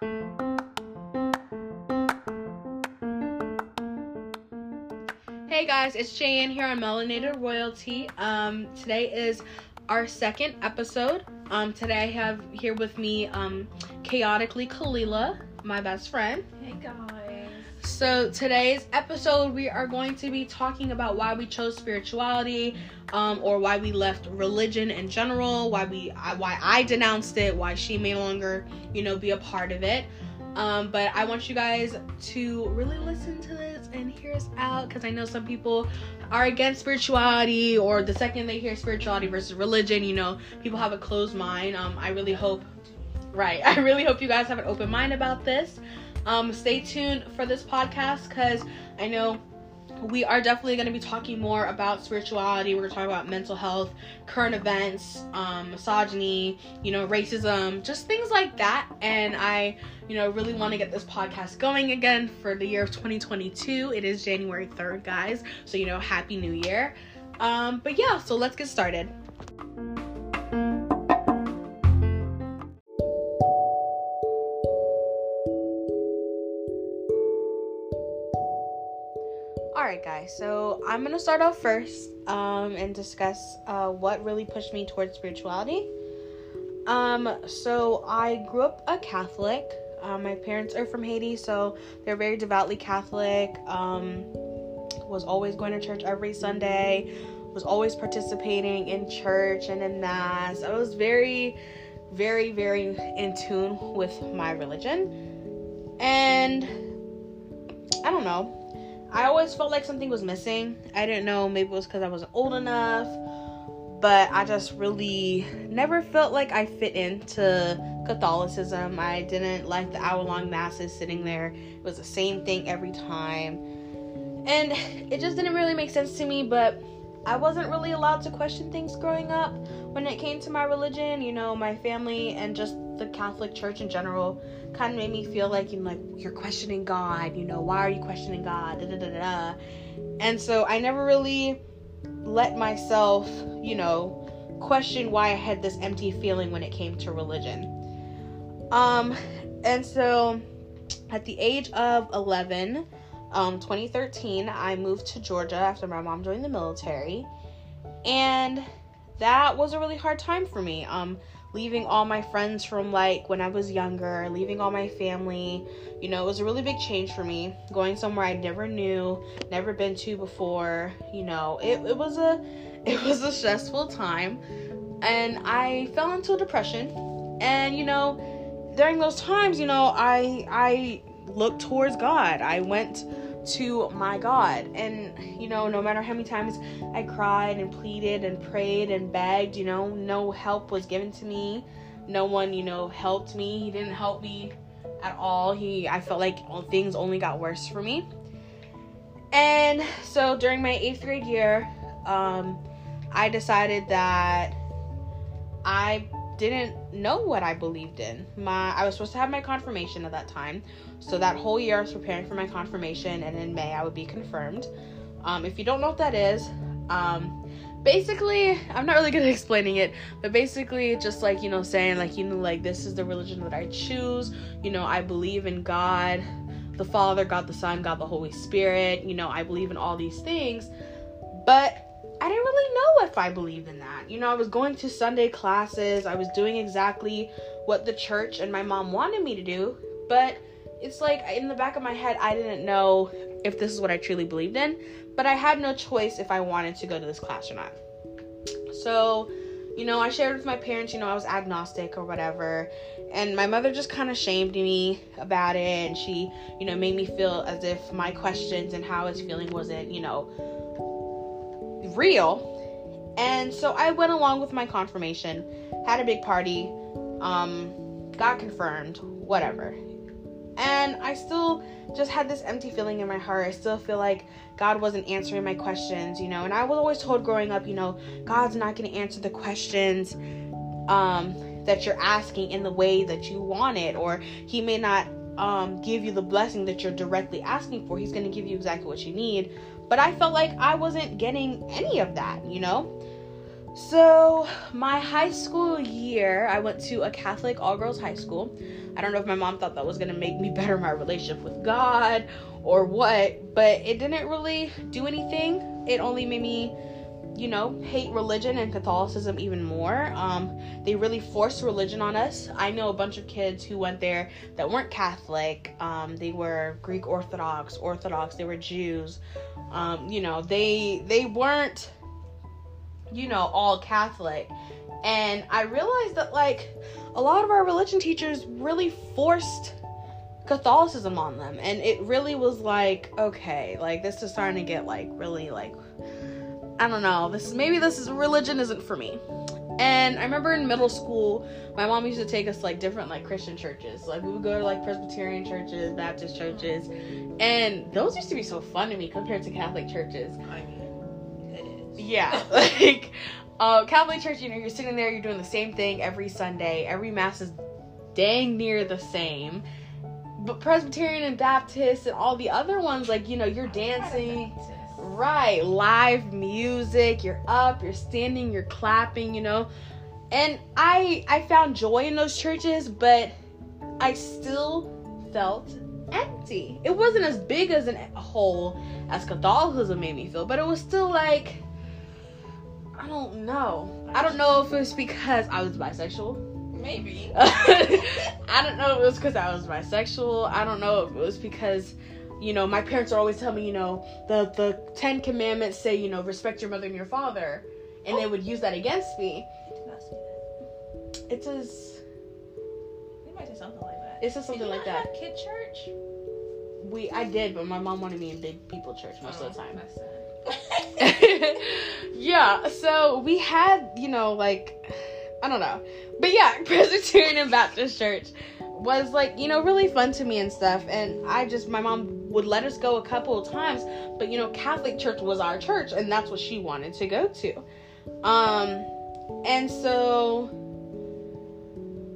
Hey guys, it's Cheyenne here on Melanated Royalty. Um, today is our second episode. Um, today I have here with me um, chaotically Kalila, my best friend. Hey guys. So today's episode, we are going to be talking about why we chose spirituality, um, or why we left religion in general, why we, why I denounced it, why she may longer, you know, be a part of it. Um, but I want you guys to really listen to this and hear us out because I know some people are against spirituality or the second they hear spirituality versus religion, you know, people have a closed mind. Um, I really hope, right, I really hope you guys have an open mind about this. Um, stay tuned for this podcast because I know we are definitely going to be talking more about spirituality. We're going to talk about mental health, current events, um, misogyny, you know, racism, just things like that. And I, you know, really want to get this podcast going again for the year of 2022. It is January 3rd, guys. So, you know, Happy New Year. Um, but yeah, so let's get started. Alright, guys, so I'm gonna start off first um, and discuss uh, what really pushed me towards spirituality. Um, so I grew up a Catholic. Uh, my parents are from Haiti, so they're very devoutly Catholic. Um, was always going to church every Sunday. Was always participating in church and in mass. I was very, very, very in tune with my religion, and I don't know. I always felt like something was missing. I didn't know, maybe it was because I wasn't old enough, but I just really never felt like I fit into Catholicism. I didn't like the hour long masses sitting there, it was the same thing every time. And it just didn't really make sense to me, but I wasn't really allowed to question things growing up when it came to my religion. You know, my family and just the Catholic Church in general kind of made me feel like you know, like you're questioning God. You know, why are you questioning God? Da, da, da. And so I never really let myself, you know, question why I had this empty feeling when it came to religion. Um, and so at the age of 11, um, 2013, I moved to Georgia after my mom joined the military, and that was a really hard time for me. Um, leaving all my friends from like when I was younger, leaving all my family. You know, it was a really big change for me. Going somewhere I never knew, never been to before. You know, it, it was a it was a stressful time. And I fell into a depression. And you know, during those times, you know, I I looked towards God. I went to my God. And, you know, no matter how many times I cried and pleaded and prayed and begged, you know, no help was given to me. No one, you know, helped me. He didn't help me at all. He, I felt like things only got worse for me. And so during my eighth grade year, um, I decided that I didn't know what I believed in. My I was supposed to have my confirmation at that time. So that whole year I was preparing for my confirmation and in May I would be confirmed. Um, if you don't know what that is, um, basically I'm not really good at explaining it, but basically just like, you know, saying like, you know, like this is the religion that I choose, you know, I believe in God, the Father, God the Son, God the Holy Spirit, you know, I believe in all these things. But I didn't really know if I believed in that. You know, I was going to Sunday classes, I was doing exactly what the church and my mom wanted me to do, but it's like in the back of my head, I didn't know if this is what I truly believed in, but I had no choice if I wanted to go to this class or not. So, you know, I shared with my parents, you know, I was agnostic or whatever, and my mother just kind of shamed me about it, and she, you know, made me feel as if my questions and how I was feeling wasn't, you know, real. And so I went along with my confirmation, had a big party, um, got confirmed, whatever. And I still just had this empty feeling in my heart. I still feel like God wasn't answering my questions, you know. And I was always told growing up, you know, God's not going to answer the questions um, that you're asking in the way that you want it, or He may not um, give you the blessing that you're directly asking for. He's going to give you exactly what you need. But I felt like I wasn't getting any of that, you know? So, my high school year, I went to a Catholic all girls high school. I don't know if my mom thought that was going to make me better my relationship with God or what, but it didn't really do anything. It only made me, you know, hate religion and Catholicism even more. Um, they really forced religion on us. I know a bunch of kids who went there that weren't Catholic. Um, they were Greek Orthodox, Orthodox. They were Jews. Um, you know, they they weren't, you know, all Catholic. And I realized that like a lot of our religion teachers really forced Catholicism on them. And it really was like, okay, like this is starting to get like really like I don't know. This is maybe this is religion isn't for me. And I remember in middle school, my mom used to take us like different like Christian churches. Like we would go to like Presbyterian churches, Baptist churches, and those used to be so fun to me compared to Catholic churches. I mean. Yeah, like uh, Catholic church, you know, you're sitting there, you're doing the same thing every Sunday. Every mass is dang near the same. But Presbyterian and Baptist and all the other ones, like you know, you're dancing. Right, live music, you're up, you're standing, you're clapping, you know. And I I found joy in those churches, but I still felt empty. It wasn't as big as an, a hole as Catholicism made me feel, but it was still like I don't know. I don't know if it's because I was bisexual. Maybe. I don't know if it was because I was bisexual. I don't know if it was because you know, my parents are always telling me, you know, the the Ten Commandments say, you know, respect your mother and your father, and they would use that against me. It says They might say something like that. it says something Did you like that. have Kid church. We I did, but my mom wanted me in big people church most Oh, of the oh, time. yeah, so we had, you know, like I don't know. But yeah, Presbyterian and Baptist church was like, you know, really fun to me and stuff. And I just my mom would let us go a couple of times, but you know, Catholic church was our church and that's what she wanted to go to. Um and so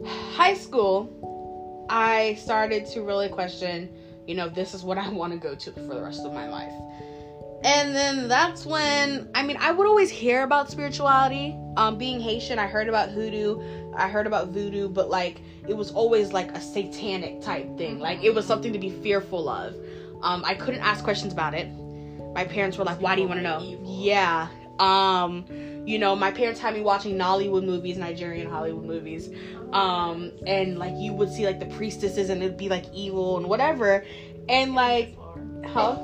high school I started to really question, you know, this is what I want to go to for the rest of my life. And then that's when I mean I would always hear about spirituality. Um, being Haitian, I heard about hoodoo, I heard about voodoo, but like it was always like a satanic type thing. Like it was something to be fearful of. Um, I couldn't ask questions about it. My parents were like, "Why do you want to know?" Evil. Yeah. Um, you know, my parents had me watching Nollywood movies, Nigerian Hollywood movies. Um, and like you would see like the priestesses and it'd be like evil and whatever. And like, huh?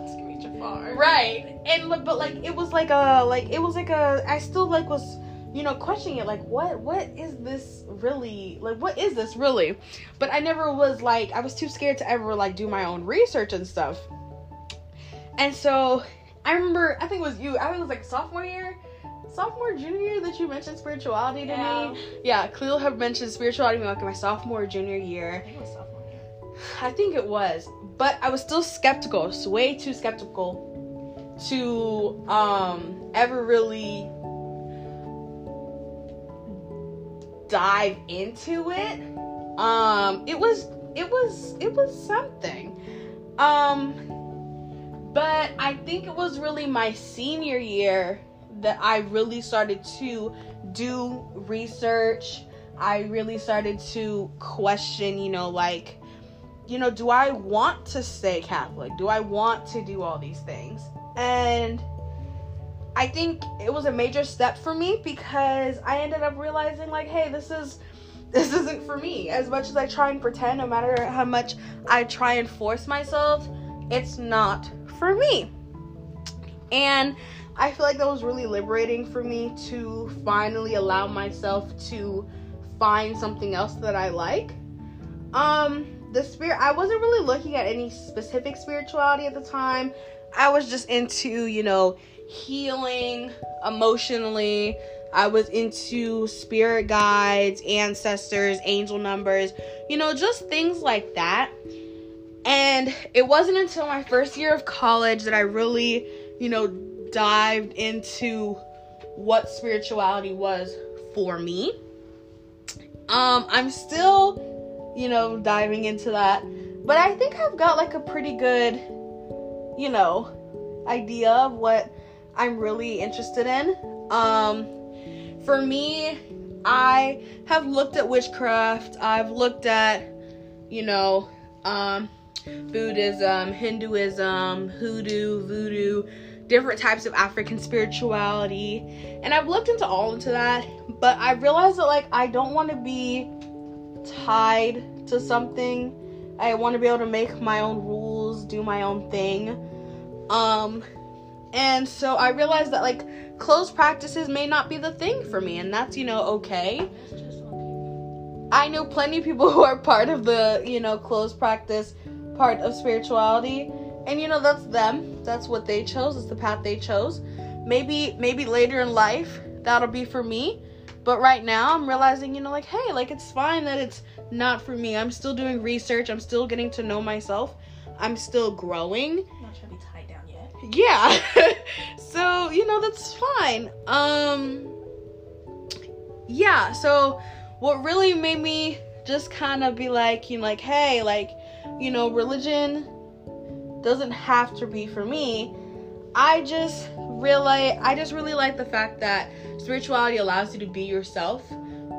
Jafar. right. And but like it was like a like it was like a i still like was you know questioning it. Like what what is this really like what is this really? But i never was like i was too scared to ever like do my own research and stuff. And so i remember i think it was you i think it was like sophomore year sophomore junior year that you mentioned spirituality to Yeah. me. Yeah. Cleo had mentioned spirituality to me like in my sophomore junior I year I think it was, but I was still skeptical. Was way too skeptical to um ever really dive into it. Um it was it was it was something. Um but I think it was really my senior year that I really started to do research. I really started to question, you know, like you know, do I want to stay Catholic? Do I want to do all these things? And I think it was a major step for me because I ended up realizing like, hey, this is this isn't for me. As much as I try and pretend, no matter how much I try and force myself, it's not for me. And I feel like that was really liberating for me to finally allow myself to find something else that I like. Um, the spirit, I wasn't really looking at any specific spirituality at the time. I was just into, you know, healing emotionally. I was into spirit guides, ancestors, angel numbers, you know, just things like that. And it wasn't until my first year of college that I really, you know, dived into what spirituality was for me. Um, I'm still, you know, diving into that, but I think I've got like a pretty good, you know, idea of what I'm really interested in. Um, for me, I have looked at witchcraft. I've looked at, you know, um, Buddhism, Hinduism, hoodoo, voodoo, different types of African spirituality. And I've looked into all into that, but I realized that like I don't want to be tied to something. I want to be able to make my own rules, do my own thing. Um and so I realized that like closed practices may not be the thing for me and that's, you know, okay. I know plenty of people who are part of the, you know, closed practice part of spirituality. And you know, that's them. That's what they chose. It's the path they chose. Maybe maybe later in life that'll be for me. But right now I'm realizing, you know, like, hey, like it's fine that it's not for me. I'm still doing research. I'm still getting to know myself. I'm still growing. I'm not trying to be tied down yet. Yeah. so, you know, that's fine. Um yeah, so what really made me just kind of be like, you know, like, hey, like, you know, religion doesn't have to be for me. I just really I just really like the fact that spirituality allows you to be yourself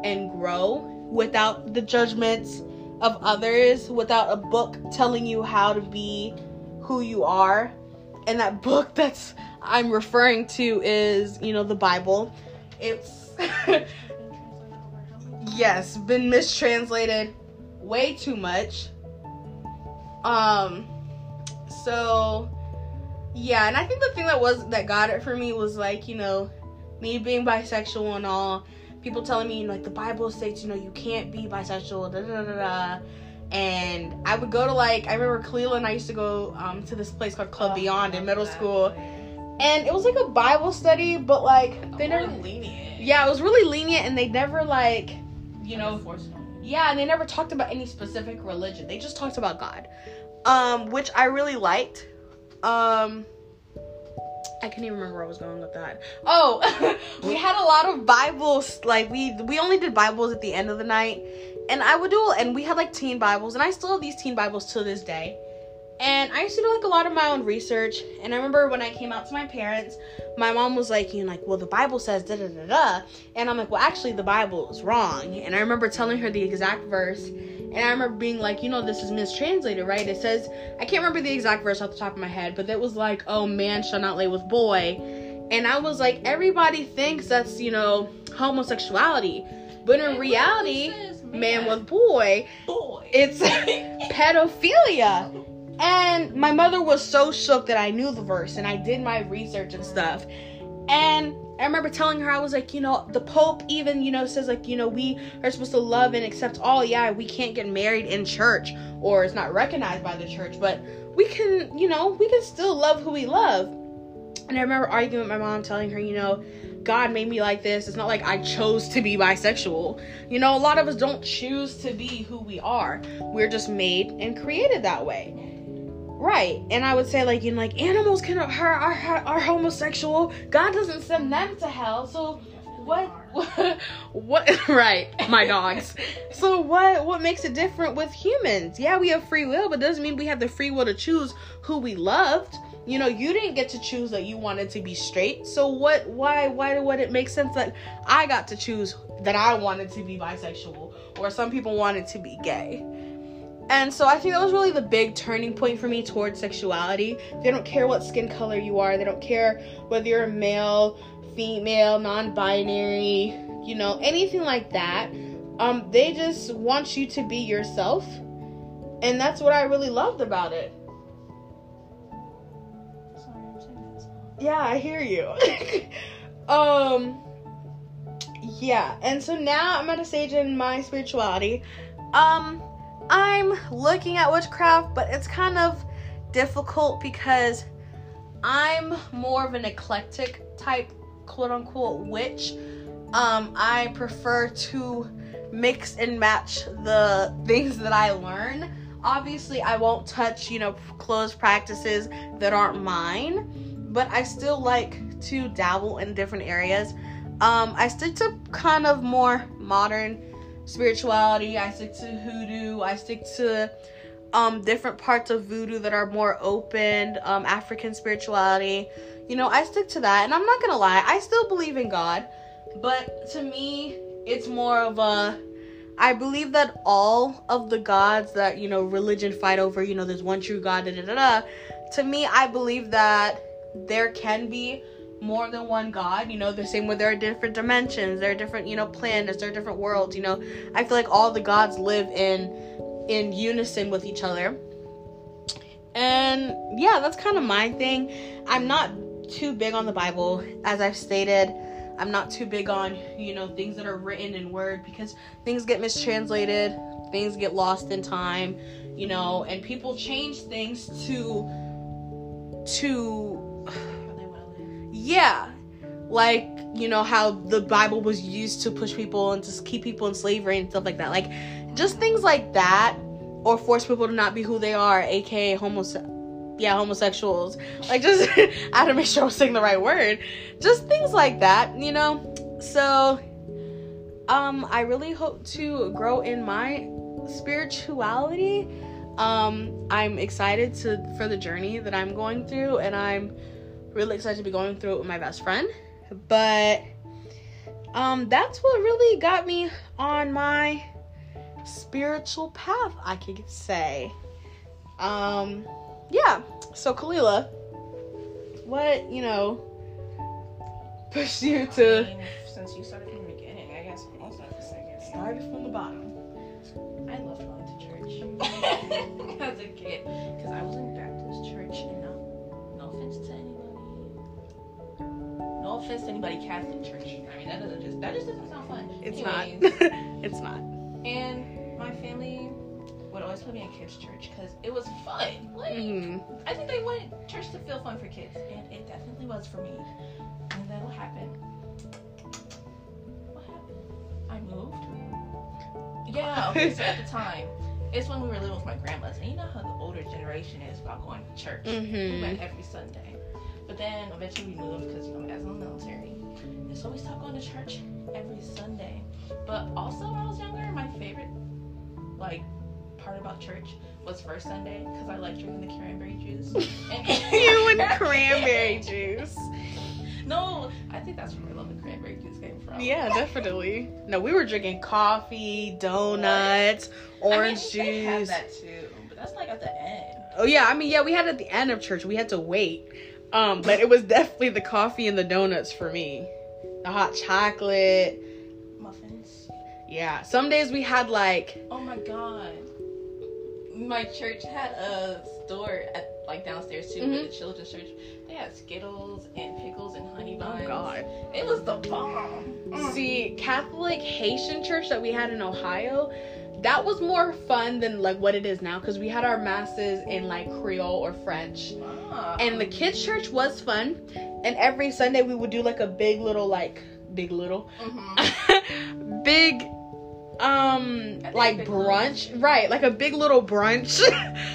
and grow without the judgments of others, without a book telling you how to be who you are. And that book that's I'm referring to is, you know, the Bible. It's yes, been mistranslated way too much. Um so yeah, and I think the thing that was that got it for me was like, you know, me being bisexual and all, people telling me, like the Bible states, you know, you can't be bisexual, da da da da. And I would go to like I remember Cleveland, I used to go um, to this place called Club Oh, Beyond in middle that school. And it was like a Bible study, but like they never lenient. Yeah, it was really lenient and they never like you know forced on you. yeah, and they never talked about any specific religion. They just talked about God, um, which I really liked. Um, I can't even remember where I was going with that. Oh, we had a lot of Bibles. Like we we only did Bibles at the end of the night, and I would do and we had like teen Bibles, and I still have these teen Bibles to this day. And I used to do like a lot of my own research. And I remember when I came out to my parents, my mom was like, you know, like, well, the Bible says da da da da. And I'm like, well, actually, the Bible is wrong. And I remember telling her the exact verse. And I remember being like, you know, this is mistranslated, right? It says, I can't remember the exact verse off the top of my head, but it was like, oh, man shall not lay with boy. And I was like, everybody thinks that's, you know, homosexuality. But in reality, man with boy, boy. it's pedophilia. And my mother was so shook that I knew the verse and I did my research and stuff. And I remember telling her, I was like, you know, the Pope even, you know, says, like, you know, we are supposed to love and accept all. Yeah, we can't get married in church or it's not recognized by the church, but we can, you know, we can still love who we love. And I remember arguing with my mom, telling her, you know, God made me like this. It's not like I chose to be bisexual. You know, a lot of us don't choose to be who we are. We're just made and created that way. Right. And I would say like, you know, like animals can are are, are homosexual. God doesn't send them to hell. So what what, what right, my dogs. So what what makes it different with humans? Yeah, we have free will, but doesn't mean we have the free will to choose who we loved. You know, you didn't get to choose that you wanted to be straight. So what why why would it make sense that I got to choose that I wanted to be bisexual or some people wanted to be gay? And so I think that was really the big turning point for me towards sexuality. They don't care what skin color you are. They don't care whether you're a male, female, non-binary, you know, anything like that. Um, they just want you to be yourself. And that's what I really loved about it. Yeah, I hear you. um yeah, and so now I'm at a stage in my spirituality. Um I'm looking at witchcraft, but it's kind of difficult because I'm more of an eclectic type quote unquote witch. Um I prefer to mix and match the things that I learn. Obviously, I won't touch, you know, closed practices that aren't mine, but I still like to dabble in different areas. Um, I stick to kind of more modern spirituality. I stick to hoodoo. I stick to um, different parts of voodoo that are more open, um, African spirituality. You know, I stick to that. And I'm not gonna lie, I still believe in God. but to me, it's more of a. I believe that all of the gods that you know religion fight over, you know, there's one true God. Da da da. da. To me, I believe that there can be more than one God. You know, the same way there are different dimensions, there are different, you know, planets, there are different worlds. You know, I feel like all the gods live in in unison with each other. And yeah, that's kind of my thing. I'm not too big on the Bible, as I've stated. I'm not too big on, you know, things that are written in word because things get mistranslated, things get lost in time, you know, and people change things to to yeah. Like, you know, how the Bible was used to push people and to keep people in slavery and stuff like that. Like, just things like that, or force people to not be who they are, aka homose- yeah, homosexuals. Like, just, I had to make sure I was saying the right word. Just things like that, you know? So, um, I really hope to grow in my spirituality. Um, I'm excited to for the journey that I'm going through, and I'm really excited to be going through it with my best friend. But um that's what really got me on my spiritual path, I could say. Um yeah. So Kalila, what, you know, pushed you I to mean, since you started from the beginning, I guess I'll start the second. start from the bottom? I loved going to church as a kid because I was in Baptist church, and no, no offense to anybody, no offense to anybody Catholic church. I mean, that doesn't just that just doesn't sound fun. It's Anyways, not. it's not. And my family would always put me in kids' church because it was fun. Like, Mhm. I think they wanted church to feel fun for kids, and it definitely was for me. And then what happened? What happened? I moved. Yeah, okay, so at the time, it's when we were living with my grandmas, and you know how the older generation is about going to church. We Mhm. went every Sunday. But then eventually we moved because, you know, as in the military. And so we stopped going to church every Sunday. But also, when I was younger, my favorite, like, part about church was first Sunday because I liked drinking the cranberry juice. And you and cranberry juice. No, I think that's where I love the cranberry juice came from. Yeah, definitely. No, we were drinking coffee, donuts, orange I mean, juice. that too, but that's like at the end. Oh yeah, I mean yeah, we had it at the end of church. We had to wait. Um, but it was definitely the coffee and the donuts for me. The hot chocolate. Muffins. Yeah. Some days we had like Oh my god. My church had a store at like downstairs too, Mhm. the children's church. They had Skittles and pickles and honey buns. oh god. It was the bomb. See, Catholic Haitian church that we had in Ohio, that was more fun than like what it is now because we had our masses in like Creole or French. And the kids' church was fun. And every Sunday we would do like a big little like big little Mhm. big um like big brunch. Right, like a big little brunch.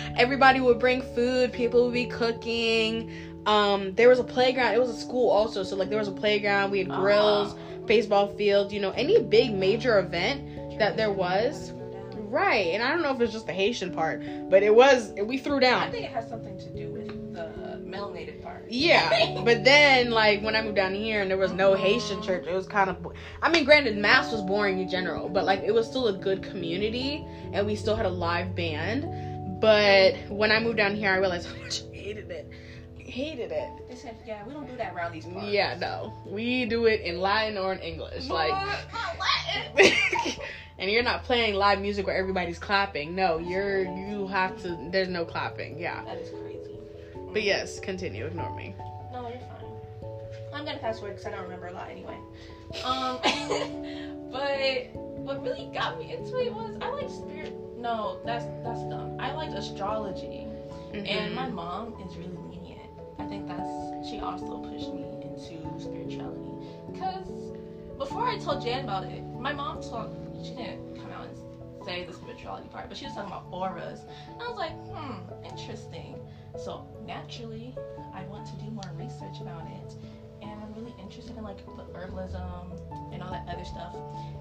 Everybody would bring food, people would be cooking. Um there was a playground. It was a school also, so like there was a playground, we had grills, baseball field, you know, any big major event that there was. Right, and I don't know if it's just the Haitian part, but it was we threw down. I think it has something to do with the melanated part. Yeah, but then like when I moved down here and there was no Haitian oh. church, it was kind of. bo- I mean, granted, mass was boring in general, but like it was still a good community, and we still had a live band. But when I moved down here, I realized how much I hated it. Hated it. They said, yeah, we don't do that around these parts. Yeah, no, we do it in Latin or in English, like. Not Latin. And you're not playing live music where everybody's clapping. No, you're you have to. There's no clapping. Yeah. That is crazy. But yes, continue. Ignore me. No, you're fine. I'm gonna fast forward because I don't remember a lot anyway. Um, but what really got me into it was I like spirit. No, that's that's dumb. I liked astrology, and my Mhm. mom is really lenient. I think that's she also pushed me into spirituality because before I told Jan about it, my mom talked. She didn't come out and say the spirituality part, but she was talking about auras. And I was like, hmm, interesting. So naturally, I want to do more research about it, and I'm really interested in like the herbalism and all that other stuff.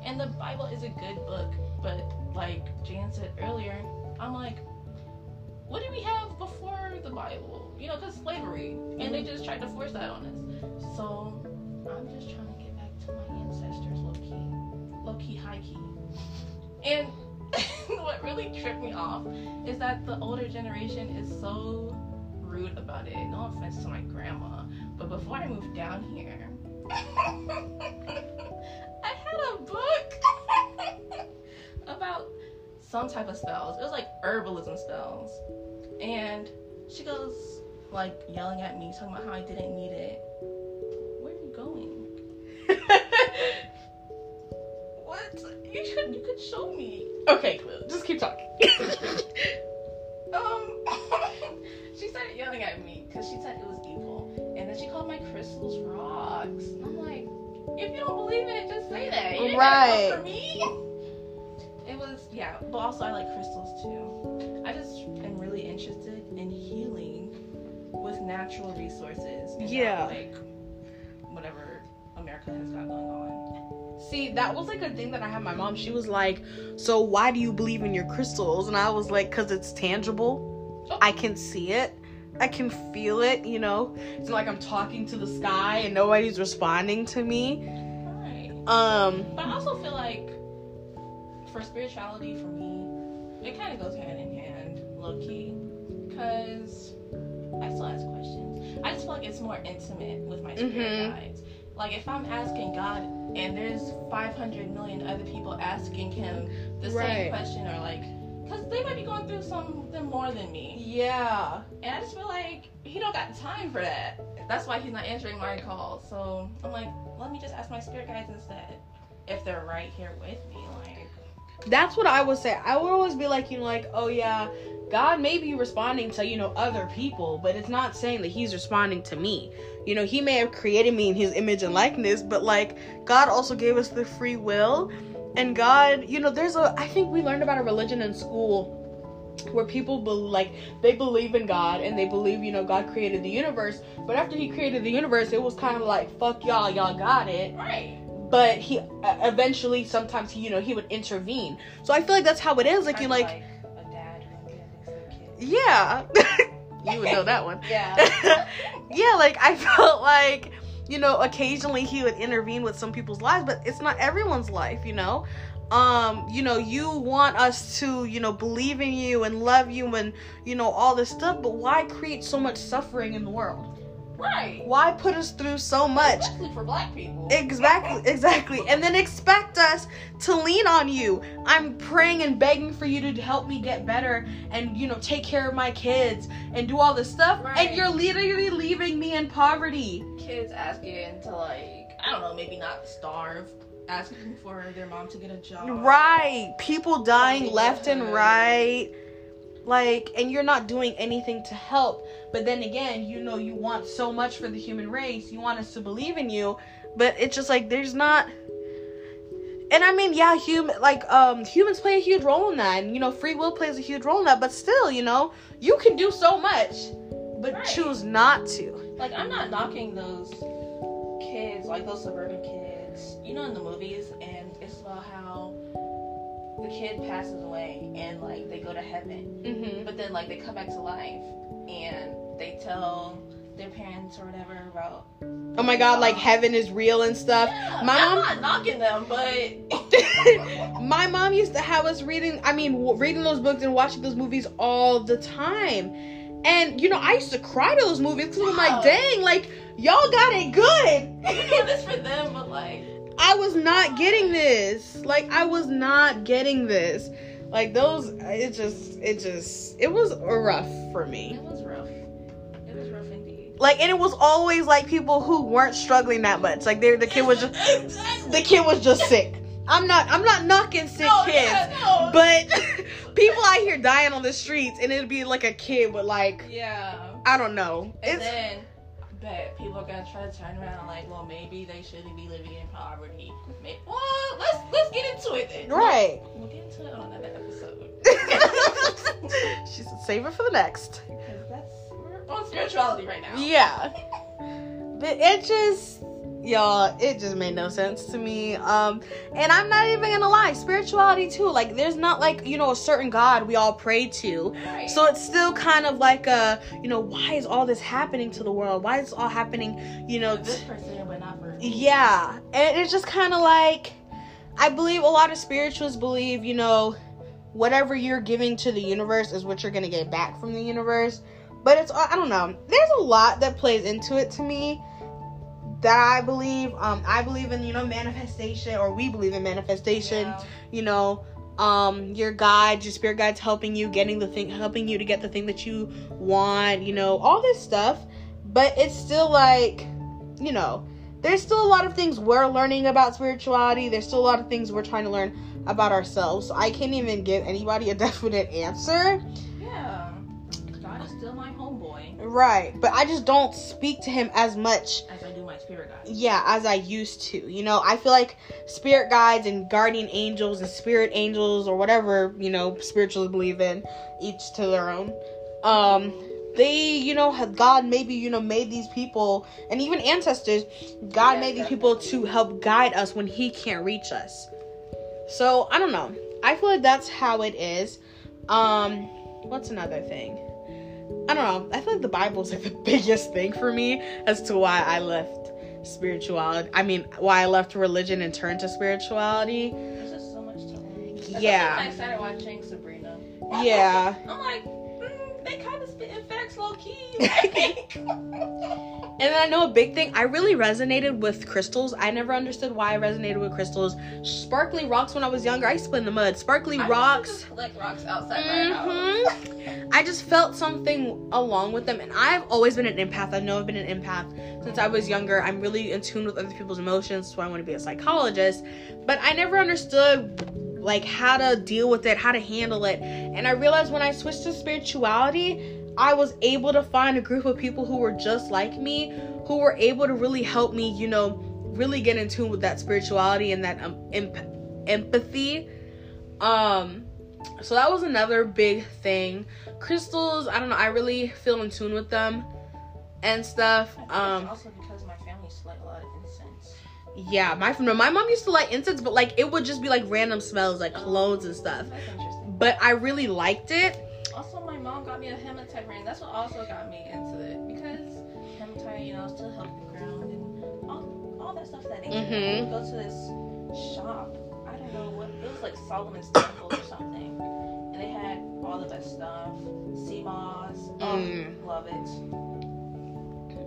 And the Bible is a good book, but like Jan said earlier, I'm like, what did we have before the Bible? You know, because slavery, and they just tried to force that on us. So I'm just trying low key, high key. And what really tripped me off is that the older generation is so rude about it. No offense to my grandma, but before I moved down here, I had a book about some type of spells. It was like herbalism spells. And she goes like yelling at me, talking about how I didn't need it. You should you could show me. okay, just keep talking. Um she started yelling at me because she said it was evil. And then she called my crystals rocks. And I'm like, if you don't believe it, just say that. You Right. For me. It was yeah, but also I like crystals too. I just am really interested in healing with natural resources. Yeah. Not like whatever America has got going on. See, that was like a thing that I had my mom. She was like, "So why do you believe in your crystals?" And I was like, "Cause it's tangible. I can see it. I can feel it. You know. It's like I'm talking to the sky and nobody's responding to me. Right. Um, But I also feel like for spirituality, for me, it kind of goes hand in hand, low key, because I still ask questions. I just feel like it's more intimate with my spirit Mhm. guides. Like if I'm asking God and there's 500 million other people asking Him the Right. same question, or like, because they might be going through something more than me, yeah, and I just feel like He don't got time for that. That's why He's not answering my calls. So I'm like, let me just ask my spirit guides instead, if they're right here with me. Like, that's what I would say. I would always be like, you know, like, oh yeah, God may be responding to you know other people, but it's not saying that He's responding to me. You know, He may have created me in His image and likeness, but like God also gave us the free will, and God, you know, there's a. I think we learned about a religion in school where people be, like they believe in God and they believe you know God created the universe, but after He created the universe, it was kind of like fuck y'all, y'all got it right. But he uh, eventually sometimes he you know he would intervene. So i feel like that's how it is. Like you Kinda like a dad yeah. You would know that one. Yeah. yeah like i felt like you know occasionally he would intervene with some people's lives but it's not everyone's life you know? Um you know you want us to you know believe in you and love you and you know all this stuff but why create so much suffering in the world right. why put us through so much Especially for black people. Exactly, exactly. And then expect us to lean on you. I'm praying and begging for you to help me get better and, you know, take care of my kids and do all this stuff. Right. And you're literally leaving me in poverty. Kids asking to like, I don't know, maybe not starve, asking for their mom to get a job. Right. People dying left and right. Like, and you're not doing anything to help. But then again, you know, you want so much for the human race. You want us to believe in you. But it's just like, there's not. And I mean, yeah, human like um humans play a huge role in that, and you know, free will plays a huge role in that. But still, you know, you can do so much, but Right. choose not to. Like, I'm not knocking those kids, like those suburban kids, you know, in the movies, and it's about the kid passes away and like they go to heaven. Mm-hmm. But then like they come back to life and they tell their parents or whatever about Oh my God, like heaven is real and stuff. yeah, My I'm mom- not knocking them, but my mom used to have us reading i mean w- reading those books and watching those movies all the time and you know i used to cry to those movies because i'm like dang like y'all got it you good know this for them, but like i was not getting this like i was not getting this like those it just it just it was rough for me it was rough. It was rough indeed. like and it was always like people who weren't struggling that much like they the kid was just exactly. the kid was just sick i'm not i'm not knocking sick no, kids Yeah, no. But people out here dying on the streets, and it'd be like a kid with like yeah. I don't know. And It's then, bet people are gonna try to turn around like, well, maybe they shouldn't be living in poverty. May well, let's let's get into it then. right. We'll get into it on another episode she said, "Save it for the next." because that's we're on spirituality right now. Yeah, but it just, y'all, it just made no sense to me. Um, and I'm not even gonna lie, spirituality too. Like, there's not like you know a certain God we all pray to. Right. So it's still kind of like a, you know, why is all this happening to the world? Why is all happening, you know, this person, but not for Yeah, and it's just kind of like I believe a lot of spirituals believe, you know, whatever you're giving to the universe is what you're to get back from the universe. But it's I don't know. There's a lot that plays into it to me that I believe. Um, I believe in you know manifestation, or we believe in manifestation. Yeah. You know, um, your guide, your spirit guides helping you, getting the thing, helping you to get the thing that you want. You know, all this stuff. But it's still like, you know, there's still a lot of things we're learning about spirituality. There's still a lot of things we're trying to learn about ourselves. So I can't even give anybody a definite answer. Yeah. God is still my homeboy, Right. But I just don't speak to him as much as I do my spirit guide. yeah, as I used to. You know, I feel like spirit guides and guardian angels and spirit angels or whatever, you know, spiritually believe in, each to their own. Um they, you know, have God maybe, you know, made these people and even ancestors, God Yeah, made these people to help guide us when he can't reach us. So, I don't know. I feel like that's how it is. Um what's another thing? I don't know. I feel like the Bible's like the biggest thing for me as to why I left spirituality. I mean, why I left religion and turned to spirituality. There's just so much to learn. Yeah. I started watching Sabrina. Yeah. I'm like, mm, they kind of spit in facts low key. And then I know a big thing. I really resonated with crystals. I never understood why I resonated with crystals. Sparkly rocks when I was younger. I used to play in the mud. Sparkly I rocks. collect rocks outside my mm-hmm. house. I just felt something along with them, and I've always been an empath. I know I've been an empath since I was younger. I'm really in tune with other people's emotions, so I want to be a psychologist. But I never understood like how to deal with it, how to handle it, and I realized when I switched to spirituality, I was able to find a group of people who were just like me, who were able to really help me, you know, really get in tune with that spirituality and that um, emp- empathy. Um, so that was another big thing. Crystals, I don't know, I really feel in tune with them and stuff. Um, also because my family used to like a lot of incense. yeah, my my mom used to light incense, but like it would just be like random smells, like colognes and stuff. But I really liked it. Also, mom got me a hematite ring. That's what also got me into it because hematite, you know, still help you ground and all, all that stuff that they Mhm. I go to this shop. I don't know what it was like Solomon's Temple or something, and they had all the best stuff. Sea moss. Oh, Mm. love it.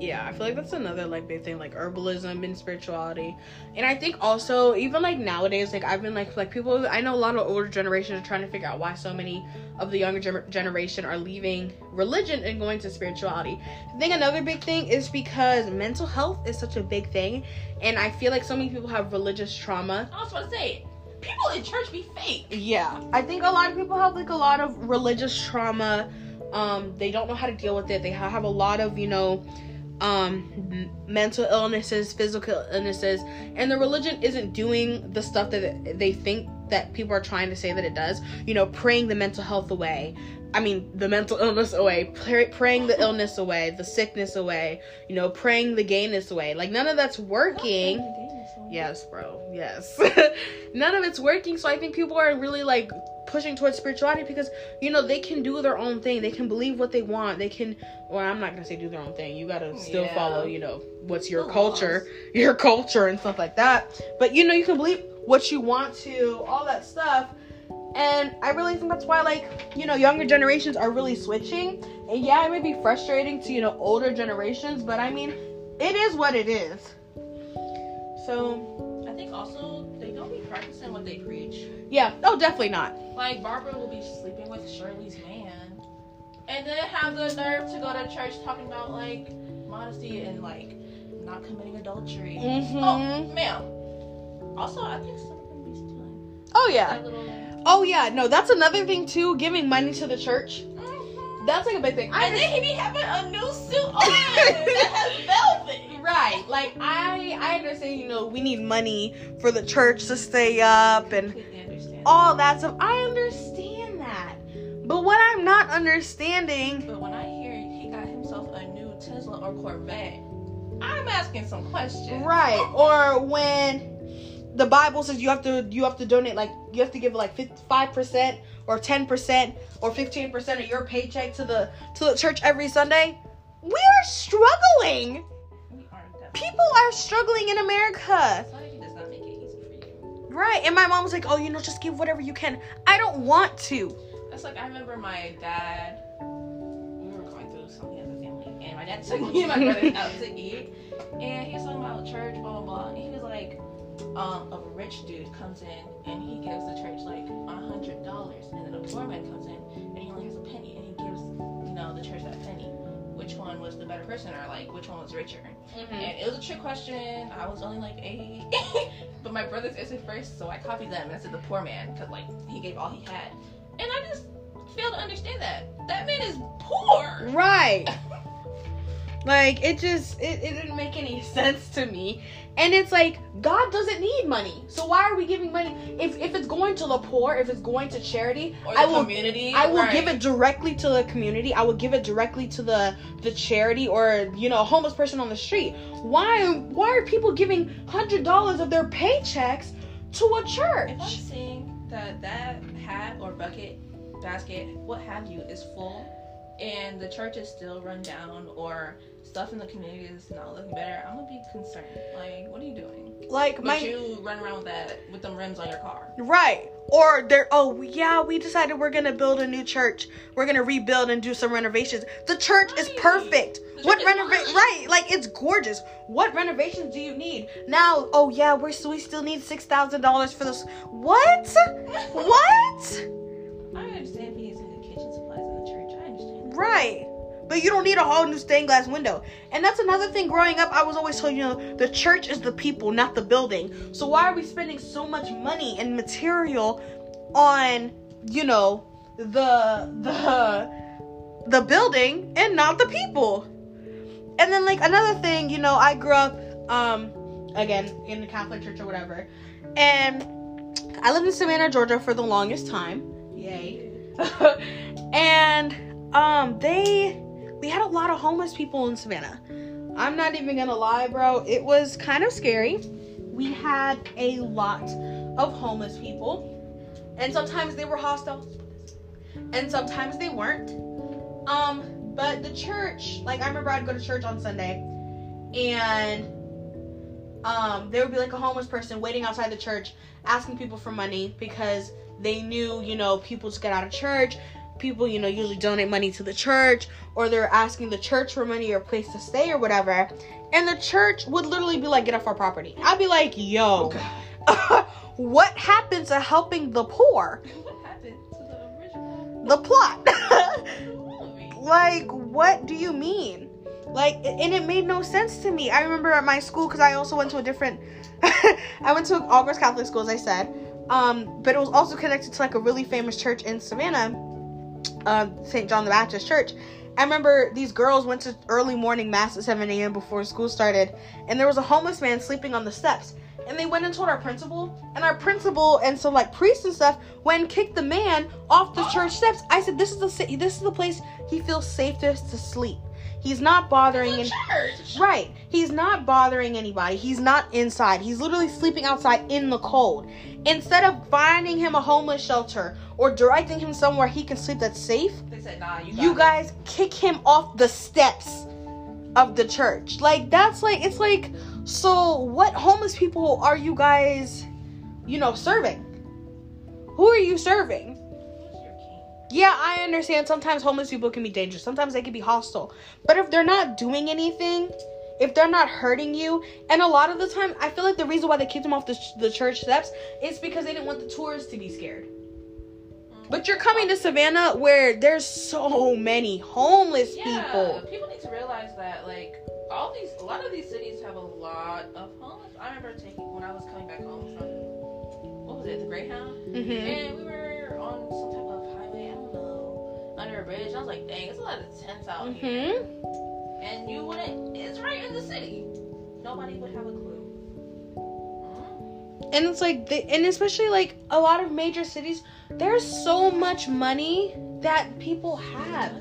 Yeah, I feel like that's another like big thing, like herbalism and spirituality. And I think also even like nowadays, like I've been like like people I know a lot of older generations are trying to figure out why so many of the younger gener- generation are leaving religion and going to spirituality. I think another big thing is because mental health is such a big thing, and I feel like so many people have religious trauma. I was about to say, people in church be fake. Yeah, I think a lot of people have like a lot of religious trauma. Um, they don't know how to deal with it. They ha- have a lot of, you know, um, mental illnesses, physical illnesses, and the religion isn't doing the stuff that they think that people are trying to say that it does. You know, praying the mental health away. I mean, the mental illness away, pray- praying the illness away, the sickness away. You know, praying the gayness away. Like none of that's working. Yes, bro. Yes. None of it's working. So I think people are really like pushing towards spirituality because you know they can do their own thing. They can believe what they want. They can. Well, I'm not gonna say do their own thing. You gotta still Yeah. follow. You know what's your The culture, laws. your culture and stuff like that. But you know you can believe what you want to, all that stuff. And I really think that's why, like, you know, younger generations are really switching. And yeah, it may be frustrating to, you know, older generations, but I mean, it is what it is. So, I think also they don't be practicing what they preach. yeah. Oh, definitely not. Like Barbara will be sleeping with Shirley's man, and then have the nerve to go to church talking about like modesty and like not committing adultery. Mm-hmm. Oh, ma'am. Also, I think some of them be stealing. Oh, yeah. Little. Oh, yeah. No, that's another thing, too. Giving money to the church. That's like a big thing. And then he be having a new suit on that has velvet. Right. Like I I understand, you know, we need money for the church to stay up and understand. all that stuff. I understand that. But what I'm not understanding But when I hear he got himself a new Tesla or Corvette, I'm asking some questions. Right. Or when the Bible says you have to you have to donate like you have to give like five percent or ten percent or fifteen percent of your paycheck to the to the church every Sunday. We are struggling. People are struggling in America. Society does not make it easy for you. Right. And my mom was like, oh, you know, just give whatever you can. I don't want to. That's like I remember my dad. We were going through something as a family, and my dad took me and my brother out to eat, and he was talking about church, blah blah blah. And he was like, um, a rich dude comes in and he gives the church like a hundred dollars, and then a poor man comes in and he only has a penny, and he gives you know the church that penny. Which one was the better person, or like which one was richer? Mm-hmm. And it was a trick question. I was only like eight, but my brothers answered first, so I copied them and said the poor man because like he gave all he had, and I just fail to understand that that man is poor. Right. Like it just it, it didn't make any sense to me. And it's like God doesn't need money. So why are we giving money? If if it's going to the poor, if it's going to charity, Or the I will community. I will right. give it directly to the community. I will give it directly to the the charity or you know a homeless person on the street. Why why are people giving hundred dollars of their paychecks to a church? If I'm seeing that that hat or bucket, basket, what have you, is full, and the church is still run down, or stuff in the community is not looking better, I'm gonna be concerned. Like, what are you doing? Like But my you run around with that with them rims on your car. Right. Or they're oh yeah, we decided we're gonna build a new church. We're gonna rebuild and do some renovations. The church is perfect. What renovate? Right, like it's gorgeous. What renovations do you need now? Oh yeah, we're so we still need six thousand dollars for this. What? What? I understand Right. But you don't need a whole new stained glass window. And that's another thing growing up, I was always told, you know, the church is the people, not the building. So why are we spending so much money and material on, you know, the the the building and not the people? And then like another thing, you know, I grew up um again in the Catholic church or whatever. And I lived in Savannah, Georgia for the longest time. Yay. and um they we had a lot of homeless people in Savannah. I'm not even gonna lie, bro. It was kind of scary. We had a lot of homeless people, and sometimes they were hostile, and sometimes they weren't. Um, but the church, like I remember I'd go to church on Sunday, and um, there would be like a homeless person waiting outside the church asking people for money because they knew, you know, people just get out of church. People, you know, usually donate money to the church, or they're asking the church for money or a place to stay or whatever. And the church would literally be like, get off our property. I'd be like, yo, what happened to helping the poor? What happened to the original The plot. like what do you mean like and it made no sense to me i remember at my school because i also went to a different i went to august catholic school as i said um but it was also connected to like a really famous church in savannah uh, st john the baptist church. I remember these girls went to early morning mass at 7 a.m before school started and there was a homeless man sleeping on the steps. And they went and told our principal and our principal and some like priests and stuff went and kicked the man off the church steps. I said this is the this is the place he feels safest to sleep he's not bothering It's and a church. right he's not bothering anybody he's not inside he's literally sleeping outside in the cold instead of finding him a homeless shelter or directing him somewhere he can sleep that's safe They said, nah, you got you guys kick him off the steps of the church. Like that's like it's like so what homeless people are you guys you know serving? Who are you serving? Who's your king? Yeah, I understand sometimes homeless people can be dangerous. Sometimes they can be hostile. But if they're not doing anything, if they're not hurting you, and a lot of the time I feel like the reason why they kicked them off the, the church steps is because they didn't want the tourists to be scared. But you're coming to Savannah where there's so many homeless Yeah, people. people need to realize that like all these, a lot of these cities have a lot of homeless. I remember taking when I was coming back home from what was it, the Greyhound, hmm and we were on some type of under a bridge. I was like, dang, it's a lot of tents out here, hmm and you wouldn't. It's right in the city. Nobody would have a clue. Mhm. And it's like, they, and especially like a lot of major cities, there's so much money that people have.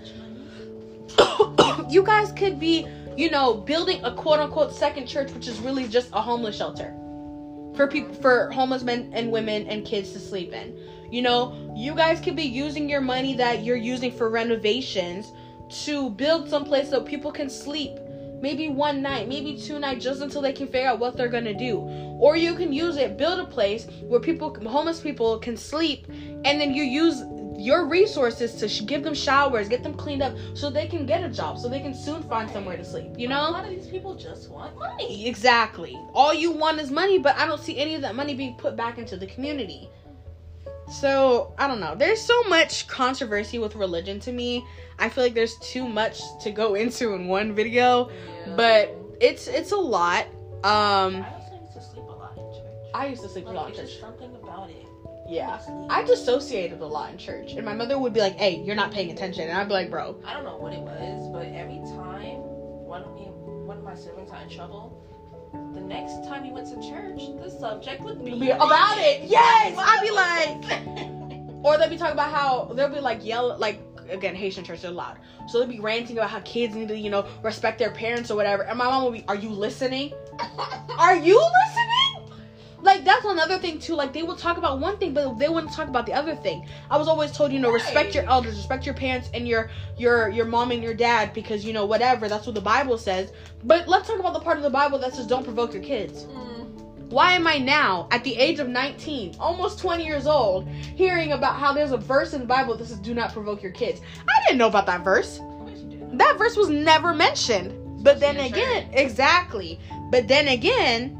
You guys could be, you know, building a quote unquote second church, which is really just a homeless shelter for people, for homeless men and women and kids to sleep in. You know, you guys could be using your money that you're using for renovations to build some place so people can sleep maybe one night, maybe two nights, just until they can figure out what they're gonna do. Or you can use it, build a place where people, homeless people, can sleep, and then you use your resources to sh- give them showers, get them cleaned up, so they can get a job, so they can soon find somewhere to sleep. You know, A lot of these people just want money. Exactly. All you want is money, but I don't see any of that money being put back into the community. So, I don't know. There's so much controversy with religion to me. I feel like there's too much to go into in one video, but it's it's a lot. Um I also used to sleep a lot in church. I used to sleep a lot in church. something about it. Yeah. I dissociated a lot in church. And my mother would be like, "Hey, you're not paying attention." And I'd be like, "Bro, I don't know what it was, but every time one of me, one of my siblings got in trouble, the next time he went to church, the subject would be, be about it." Yes! I'd be like like, Or they'll be talking about how they'll be like yell like again Haitian church they're loud, so they'll be ranting about how kids need to you know respect their parents or whatever. And my mom will be, "Are you listening? Are you listening?" Like that's another thing too. Like they will talk about one thing, but they wouldn't talk about the other thing. I was always told, you know, respect your elders, respect your parents and your your your mom and your dad because you know whatever. That's what the Bible says. But let's talk about the part of the Bible that says don't provoke your kids. Mm, Why am I now, at the age of 19, almost 20 years old, hearing about how there's a verse in the Bible that says do not provoke your kids? I didn't know about that verse. of course you did. That verse was never mentioned. But then In the again, exactly. But then again,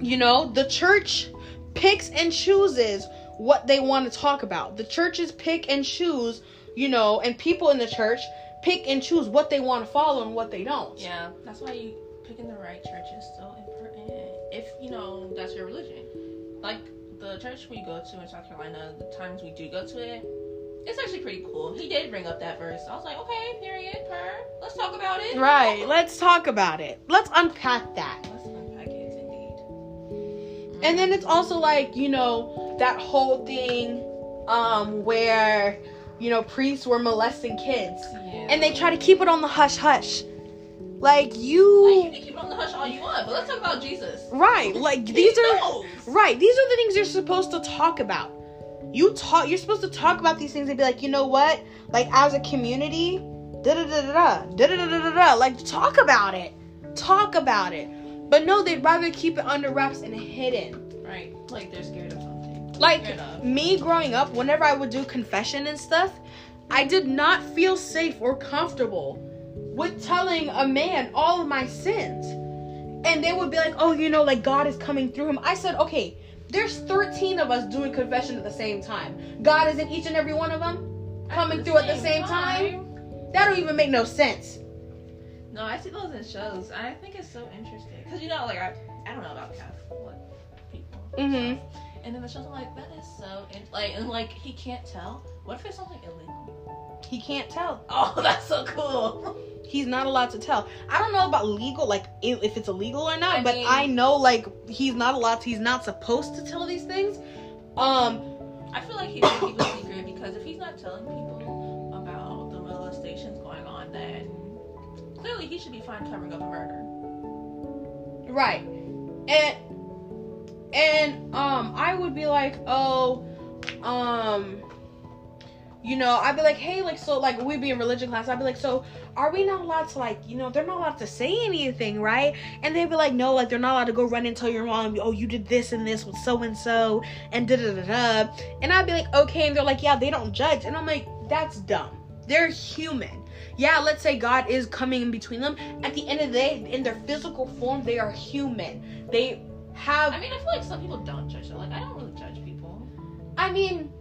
you know, the church picks and chooses what they want to talk about. The churches pick and choose, you know, and people in the church pick and choose what they want to follow and what they don't. Yeah, that's why you picking the right church is so important. If you know that's your religion, like the church we go to in South Carolina, the times we do go to it, it's actually pretty cool. He did bring up that verse. I was like, okay, period, per. Let's talk about it. Right, let's talk about it. Let's unpack that. Let's unpack it indeed. And then it's also like, you know, that whole thing um where, you know, priests were molesting kids. yeah. And they try to keep it on the hush hush. Like you, Like, you can keep it on the hush all you want, but let's talk about Jesus. Right, like He these are knows. right, these are the things you're supposed to talk about. You talk you're supposed to talk about these things and be like, you know what? Like as a community, da da da da da da da da da da like talk about it. Talk about it. But no, they'd rather keep it under wraps and hidden. Right, like they're scared of something. Like me growing up, whenever I would do confession and stuff, I did not feel safe or comfortable with telling a man all of my sins. And they would be like, oh, you know, like God is coming through him. I said, okay, there's 13 of us doing confession at the same time. God is in each and every one of them coming through at the same time. That don't even make no sense. No, I see those in shows. I think it's so interesting because you know, like I, I don't know about Catholic people. Mhm. And then the shows, like, that is so, in- like, and like he can't tell. What if it's something illegal? He can't tell. Oh, that's so cool. He's not allowed to tell. I don't know about legal, like if if it's illegal or not, I but mean- I know like he's not allowed. To, he's not supposed to tell these things. Um, I feel like he should keep a secret because if he's not telling people about the molestations going on, then clearly he should be fine covering up a murder. Right, and and um, I would be like, oh, um, you know, I'd be like, hey, like so, like we'd be in religion class. I'd be like, so are we not allowed to like, you know, they're not allowed to say anything, right? And they'd be like, no, like they're not allowed to go run and tell your mom, oh, you did this and this with so and so, and da da da da. And I'd be like, okay, and they're like, yeah, they don't judge, and I'm like, that's dumb. They're human. Yeah, let's say God is coming in between them. At the end of the day, in their physical form, they are human. They have I mean, I feel like some people don't judge. Like I don't really judge people. I mean,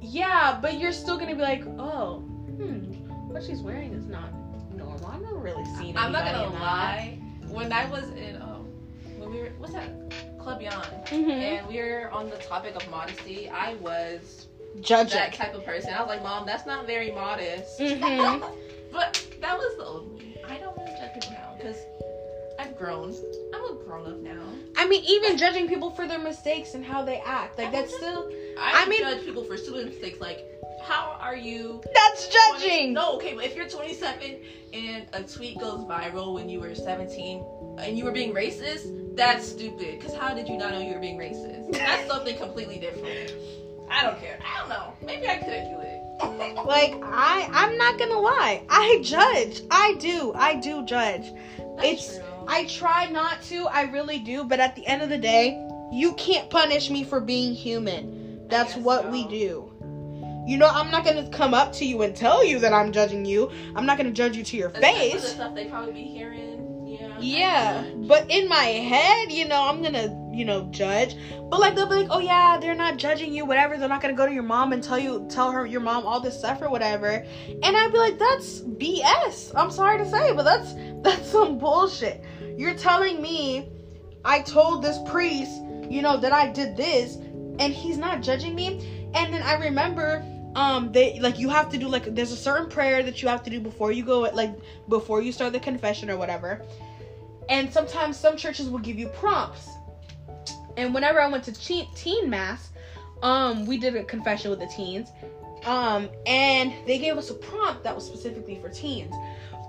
yeah, but you're still gonna be like, oh, hmm, what she's wearing is not normal. I've never really seen. It. I'm not gonna lie. When I was in um, when we were what's that Club Yon, Mhm. and we were on the topic of modesty, I was Judge that type of person. I was like, Mom, that's not very modest. Mhm. but that was the old me. I don't want to judge people now because I've grown. I'm a grown up now. I mean, even judging people for their mistakes and how they act, like that's still I, I mean- judge people for stupid mistakes. Like, how are you? that's judging. No, okay, but if you're 27 and a tweet goes viral when you were 17 and you were being racist, that's stupid. Because how did you not know you were being racist? That's something completely different. I don't care. I don't know. Maybe I couldn't do it. Like I I'm not gonna lie. I judge. I do. I do judge. That's it's true. I try not to. I really do. But at the end of the day, you can't punish me for being human. That's what so. we do. You know, I'm not gonna come up to you and tell you that I'm judging you. I'm not gonna judge you to your Especially The face. stuff they probably be hearing. Yeah. Yeah, but in my head, you know, I'm gonna, you know, judge. But like they'll be like, oh yeah, they're not judging you, whatever. They're not gonna go to your mom and tell you, tell her your mom all this stuff or whatever. And I'd be like, that's BS. I'm sorry to say, but that's that's some bullshit. You're telling me, I told this priest, you know, that I did this, and he's not judging me. And then I remember. Um, they like you have to do like there's a certain prayer that you have to do before you go like before you start the confession or whatever and sometimes some churches will give you prompts. And whenever I went to teen, teen mass, um, we did a confession with the teens, um, and they gave us a prompt that was specifically for teens.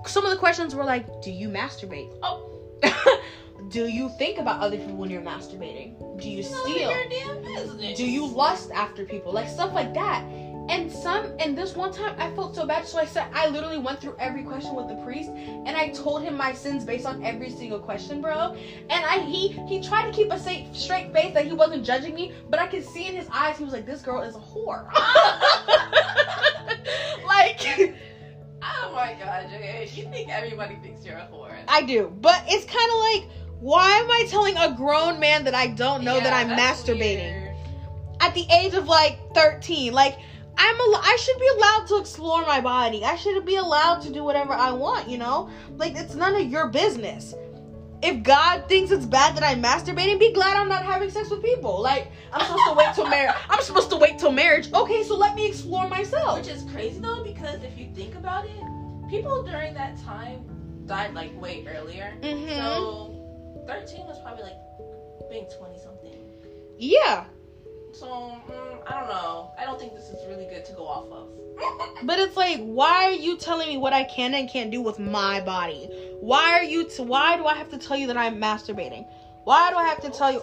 Some of the questions were like, "Do you masturbate? Oh. Do you think about other people when you're masturbating? Do you None steal? your damn business. Do you lust after people? Like stuff like that. And some and this one time I felt so bad, so I said I literally went through every question with the priest and I told him my sins based on every single question, bro. And I he he tried to keep a safe, straight face that he wasn't judging me, but I could see in his eyes he was like, This girl is a whore. like Oh my god. You think everybody thinks you're a whore. I do. But it's kinda like why am I telling a grown man that I don't know that I'm masturbating? weird. at the age of like 13 like i'm al- i should be allowed to explore my body. I should be allowed to do whatever i want you know? Like it's none of your business. If god thinks it's bad that i'm masturbating be glad i'm not having sex with people. Like i'm supposed to wait till marriage i'm supposed to wait till marriage. Okay so let me explore myself. Which is crazy though, because if you think about it, people during that time died like way earlier. hmm So 13 was probably like being 20 something. yeah So mm, I don't know. I don't think this is really good to go off of. but it's like why are you telling me what i can and can't do with my body why are you t- why do i have to tell you that i'm masturbating why do i have to tell you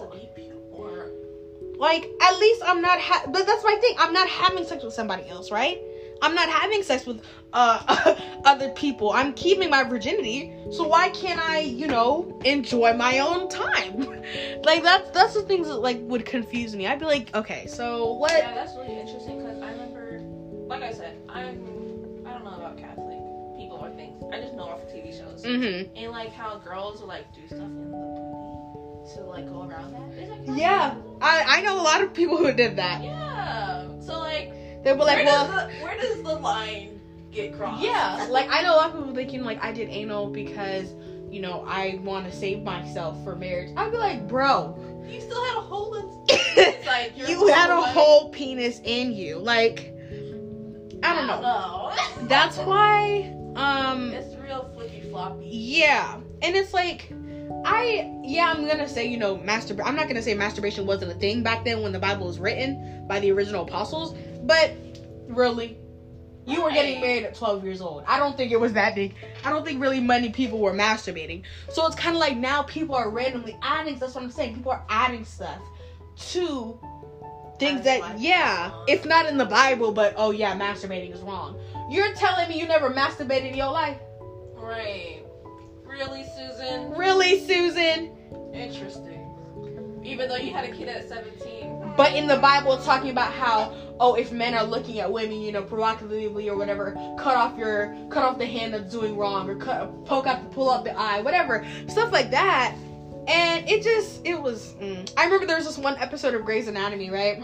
Like, at least I'm not ha- but that's my thing. I'm not having sex with somebody else, right? I'm not having sex with uh other people. I'm keeping my virginity. So why can't I, you know, enjoy my own time? like that's that's the things that like would confuse me. I'd be like, okay, so what? Yeah, that's really interesting because I remember, like I said, I'm I don't know about Catholic people or things. I just know off of TV shows Mhm. and like how girls will like do stuff in the booty to like go around that correct? Yeah. I I know a lot of people who did that. Yeah. So like, They were like, where, well, does the, where does the line get crossed? Yeah, like I know a lot of people thinking like I did anal because you know I want to save myself for marriage. I'd be like, bro, you still had a hole in- inside you had a whole penis in you. Like, I don't know. know. That's why, um, it's real flippy floppy. yeah, and it's like. I yeah, I'm gonna say you know masturbate. I'm not gonna say masturbation wasn't a thing back then when the Bible was written by the original apostles, but really, you were getting married at 12 years old. I don't think it was that big. I don't think really many people were masturbating. So it's kind of like now people are randomly adding. That's what I'm saying. People are adding stuff to things that yeah, it's not in the Bible, but oh yeah, masturbating is wrong. You're telling me you never masturbated in your life? Right. Really, Susan? Really, Susan? Interesting. Even though you had a kid at 17. But in the Bible, it's talking about how, oh, if men are looking at women, you know, provocatively or whatever, cut off your, cut off the hand that's doing wrong, or cut, poke out, pull out the eye, whatever, stuff like that. And it just, it was. Mm. I remember there was this one episode of Grey's Anatomy, right?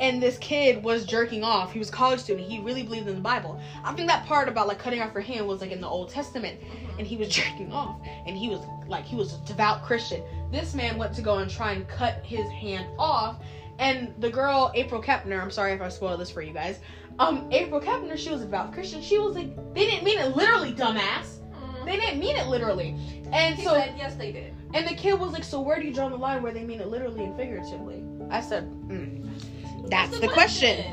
And this kid was jerking off. He was a college student. He really believed in the Bible. I think that part about like cutting off your hand was like in the Old Testament and he was jerking off and he was like he was a devout christian this man went to go and try and cut his hand off and the girl april kepner i'm sorry if i spoil this for you guys um april kepner she was a devout christian. She was like they didn't mean it literally dumbass. Mm. they didn't mean it literally. And He so said, yes, they did. and the kid was like so where do you draw the line where they mean it literally and figuratively? I said mm, that's the question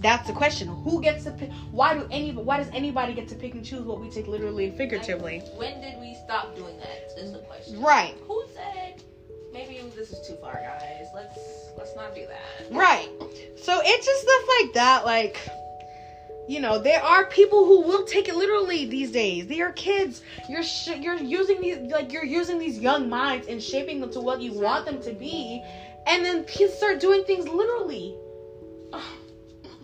that's the question who gets to pick why do any why does anybody get to pick and choose what we take literally and figuratively When did we stop doing that? Is the question. right Who said maybe this is too far, guys. Let's let's not do that. Right. So it's just stuff like that. Like, you know, there are people who will take it literally these days. They are kids. You're sh- you're using these like you're using these young minds and shaping them to what you want them to be, and then kids start doing things literally.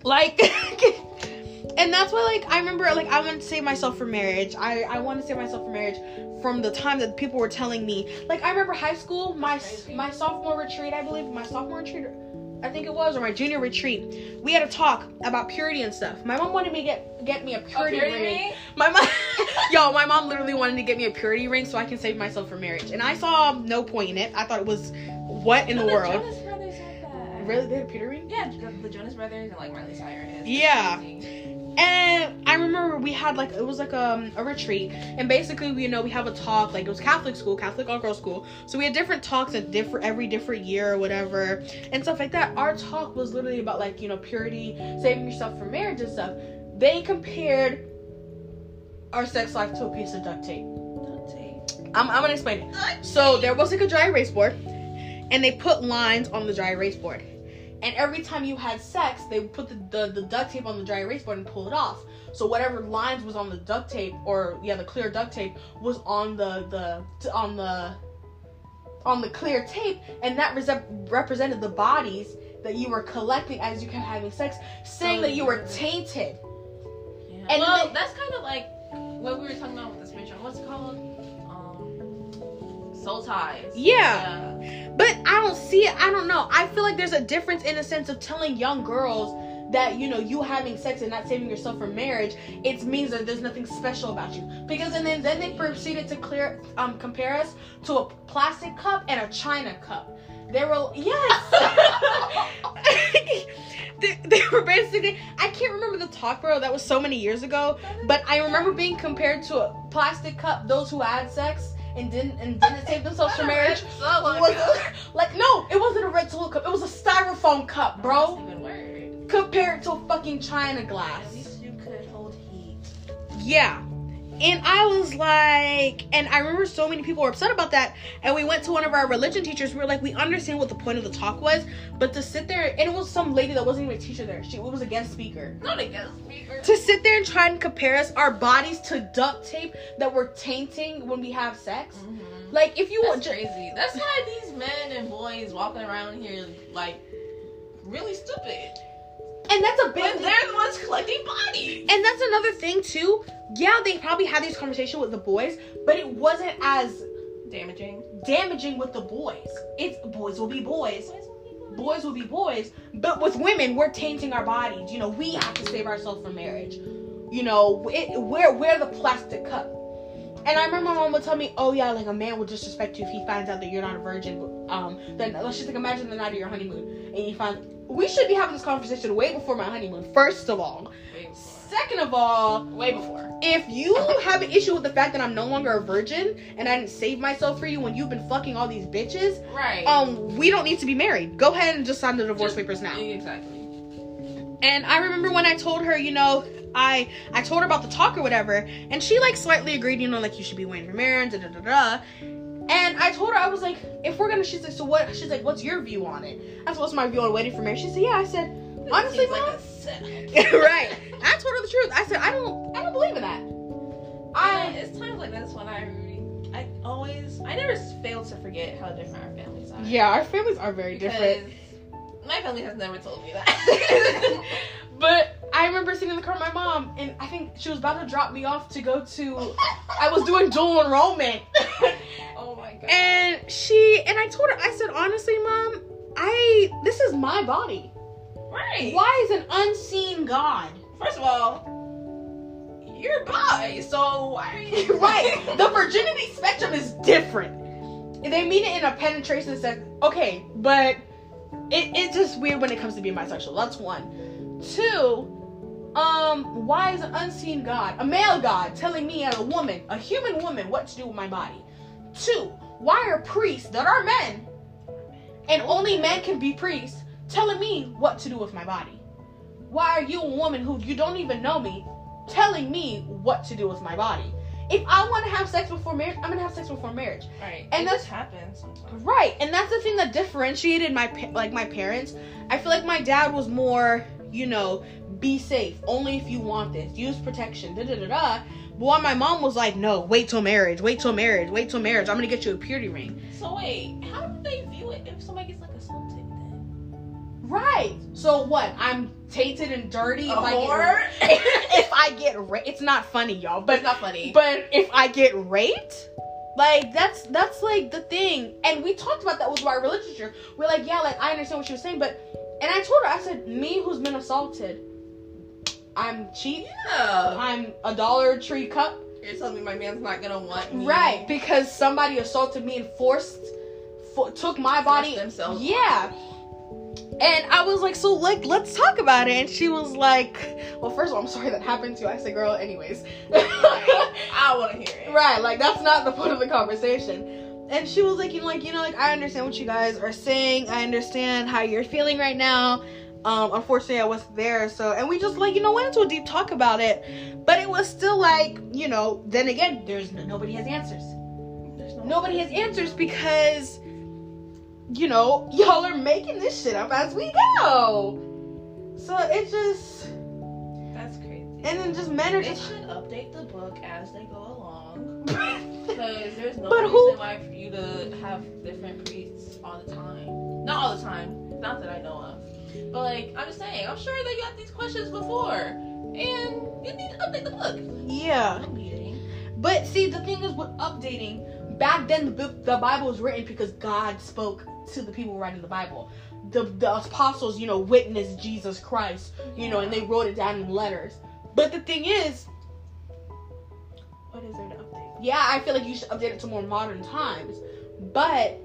Like, and that's why like I remember like I wanted to save myself for marriage. I I wanted to save myself for marriage from the time that people were telling me. Like I remember high school, my my sophomore retreat, I believe my sophomore retreat. I think it was, or my junior retreat, we had a talk about purity and stuff. My mom wanted me to get get me a purity, purity ring. ring? My mom, yo, my mom literally wanted to get me a purity ring so I can save myself for marriage, and I saw no point in it. I thought it was what in the world. Really, they had a purity ring? Yeah, the, the Jonas Brothers and like Miley Cyrus. Yeah. And I remember we had like it was like um, a retreat, and basically you know we have a talk like it was Catholic school, Catholic all girls school. So we had different talks at different every different year or whatever, and stuff like that. Our talk was literally about like you know purity, saving yourself for marriage and stuff. They compared our sex life to a piece of duct tape. Duct tape. I'm, I'm gonna explain it. So there was like a dry erase board, and they put lines on the dry erase board. And every time you had sex, they would put the, the, the duct tape on the dry erase board and pull it off. So whatever lines was on the duct tape, or yeah, the clear duct tape was on the the on the on the clear tape, and that res- represented the bodies that you were collecting as you kept having sex, saying that you were oh, tainted. Yeah. And well, they- that's kind of like what we were talking about with this picture. What's it called? Soul ties. Yeah. But I don't see it. I don't know. I feel like there's a difference in the sense of telling young girls that you know you having sex and not saving yourself for marriage. It means that there's nothing special about you because and then then they proceeded to clear um compare us to a plastic cup and a china cup. They were yes. they, they were basically I can't remember the talk bro that was so many years ago but I remember being compared to a plastic cup those who had sex and didn't and didn't save themselves for marriage was like no, it wasn't a red solo cup. It was a styrofoam cup, bro. Compared to a fucking china At glass. least you could hold heat. Yeah. And I was like, and I remember so many people were upset about that. And we went to one of our religion teachers. We were like, we understand what the point of the talk was, but to sit there, and it was some lady that wasn't even a teacher there. She was a guest speaker. Not against me. To sit there and try and compare us, our bodies to duct tape that we're tainting when we have sex. Mhm. Like, if you want, That's crazy. That's why these men and boys walking around here like really stupid. And that's a big. But they're the ones collecting bodies. And that's another thing too. Yeah, they probably had these conversations with the boys, but it wasn't as Damaging. damaging with the boys. It's boys will be boys. Boys will be boys. But with women, we're tainting our bodies. You know, we have to save ourselves from marriage. You know, it, we're we're the plastic cup. And I remember my mom would tell me, "Oh yeah, like a man will disrespect you if he finds out that you're not a virgin." Um, then let's just like imagine the night of your honeymoon, and you find we should be having this conversation way before my honeymoon. First of all, second of all, Way before. if you have an issue with the fact that I'm no longer a virgin and I didn't save myself for you when you've been fucking all these bitches, Right. um, we don't need to be married. Go ahead and just sign the divorce Just- papers now. Exactly. And I remember when I told her, you know, I I told her about the talk or whatever, and she like slightly agreed, you know, like you should be waiting for marriage, da da da da. And I told her I was like, if we're gonna, she's like, so what? She's like, what's your view on it? I said, what's my view on waiting for marriage? She said, yeah. I said, honestly, mom, like right. I told her the truth. I said, I don't, I don't believe in that. I, it's times like this when I, I always, I never fail to forget how different our families are. yeah, our families are very different. My family has never told me that. But I remember sitting in the car with my mom, and I think she was about to drop me off to go to. I was doing dual enrollment, oh my god. and she and I told her, I said, honestly, mom, I this is my body. right. Why is an unseen God? First of all, you're bi, so why are you right. The virginity spectrum is different. They mean it in a penetration sense. Okay, but it, it's just weird when it comes to being bisexual. That's one. Two, um, why is an unseen God, a male God, telling me as a woman, a human woman, what to do with my body? Two, why are priests that are men, and only men can be priests, telling me what to do with my body? Why are you a woman who you don't even know me telling me what to do with my body? If I want to have sex before marriage, I'm gonna have sex before marriage. Right. And it that's- happens sometimes. Right, and that's the thing that differentiated my pa- like my parents. I feel like my dad was more, you know, be safe. Only if you want this. Use protection. Da da da da. But while my mom was like, no, wait till marriage. Wait till marriage. Wait till marriage. I'm gonna get you a purity ring. So wait, how do they view it if somebody gets like assaulted? Right. So what? I'm tainted and dirty. If I get if I get raped. It's not funny, y'all. But it's not funny. But if I get raped, like that's that's like the thing. And we talked about that with our religious teacher. We're like, yeah, like I understand what she was saying, but and I told her, I said, me who's been assaulted, I'm cheap. yeah. I'm a Dollar Tree cup. You're telling me my man's not gonna want me. Right, because somebody assaulted me and forced, fo- took my body. Forced themselves Yeah. And I was like, so like, let's talk about it. And she was like, well, first of all, I'm sorry that happened to you. I said, girl, anyways. I want to hear it. Right, like that's not the point of the conversation. And she was like, you know, like, you know, like I understand what you guys are saying. I understand how you're feeling right now. Um, unfortunately I wasn't there, so and we just like, you know, went into a deep talk about it. But it was still like, you know, then again, there's no, nobody has answers. There's no Nobody has answers because you know, y'all are making this shit up as we go. So it just That's crazy. and then just men are They just should update the book as they go along. Because there's no But reason who- why for you to have different priests all the time. Not all the time. Not that I know of. But like, I'm just saying, I'm sure they got these questions before. And you need to update the book. yeah. But see, the thing is with updating, back then the, the Bible was written because God spoke to the people writing the Bible. The, the apostles, you know, witnessed Jesus Christ, you know, and they wrote it down in letters. But the thing is, What is there to update? yeah, I feel like you should update it to more modern times. But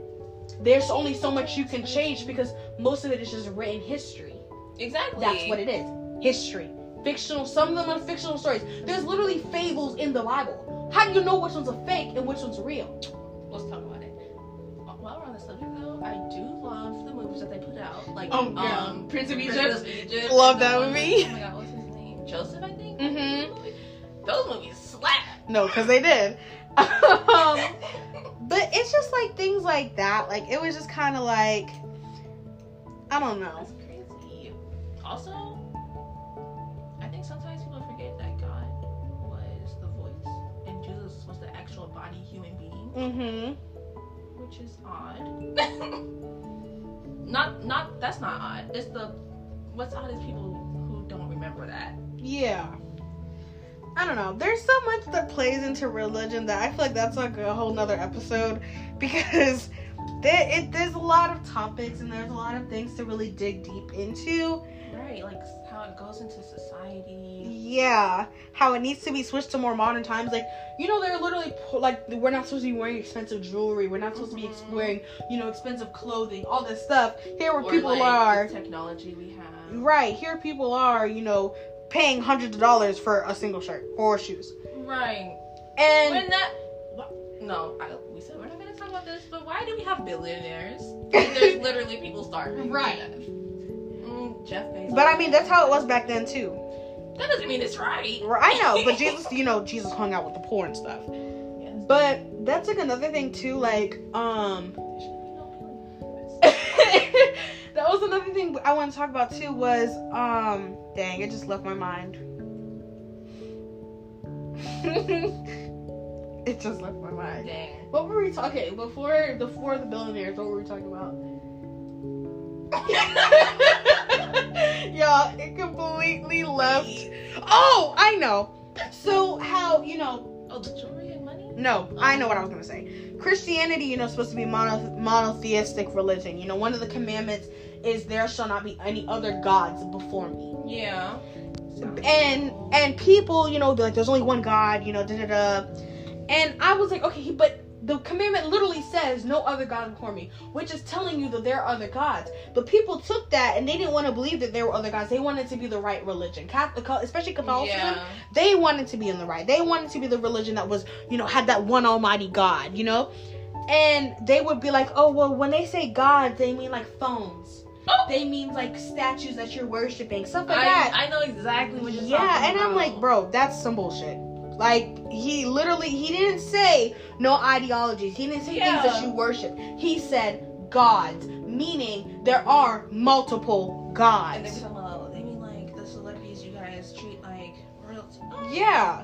there's only so much you can change because most of it is just written history. Exactly. That's what it is. History. Fictional. Some of them are fictional stories. There's literally fables in the Bible. How do you know which one's a fake and which one's are real? Let's talk about it. While we're on the subject, I do love the movies that they put out. Like, Oh, yeah. um, Prince of Prince Egypt. of Egypt. Love that one- movie. Oh my god, what's his name? Joseph, I think. Mhm. Those movies slap. No, because they did. um, but it's just like things like that. Like it was just kind of like, I don't know. That's crazy. Also, I think sometimes people forget that God was the voice and Jesus was the actual body human being, Mm-hmm. Odd. not, not that's not odd. It's the what's odd is people who don't remember that. Yeah. I don't know. There's so much that plays into religion that I feel like that's like a whole nother episode because there it, there's a lot of topics and there's a lot of things to really dig deep into. Right, like how it goes into society. Yeah, how it needs to be switched to more modern times. Like, you know, they're literally like we're not supposed to be wearing expensive jewelry. We're not supposed to be ex- Mhm. wearing, you know, expensive clothing. All this stuff. Here, where Or, people like, are the technology we have. right here, people are, you know, paying hundreds of dollars for a single shirt or shoes. Right. And When that no, I, we said we're not gonna talk about this, but why do we have billionaires? There's literally people starving. to Right. Death. Jeff Bezos. but I mean, that's how it was back then too. that doesn't mean it's right. Right, I know, but Jesus, you know, Jesus hung out with the poor and stuff. Yes. But that's like another thing too. Like, um. There should be no billionaires. that was another thing I want to talk about too was um dang it just left my mind. it just left my mind. Dang. What were we talking? Okay, before before the billionaires, what were we talking about? Y'all, it completely left. Oh, I know. So how you know Oh, the jewelry and money. no, I know what I was gonna say. Christianity, you know, is supposed to be mono- monotheistic religion. You know, one of the commandments is there shall not be any other gods before me. Yeah. And and people, you know, like there's only one God. You know, da da da. And I was like, okay, but the commandment literally says no other god before me, which is telling you that there are other gods. But people took that and they didn't want to believe that there were other gods. They wanted to be the right religion, Catholic, especially Catholicism Yeah. they wanted to be in the right. They wanted to be the religion that was, you know, had that one almighty God, you know? And they would be like, oh, well, when they say God, they mean like phones. Oh. They mean like statues that you're worshiping, stuff like that. I, I know exactly what you're yeah, and I'm like, bro, that's some bullshit. Like he literally he didn't say no ideologies. He didn't say Yeah. things that you worship. He said gods, meaning there are multiple gods. And they're talking about, they mean like the celebrities you guys treat like royalty. Yeah.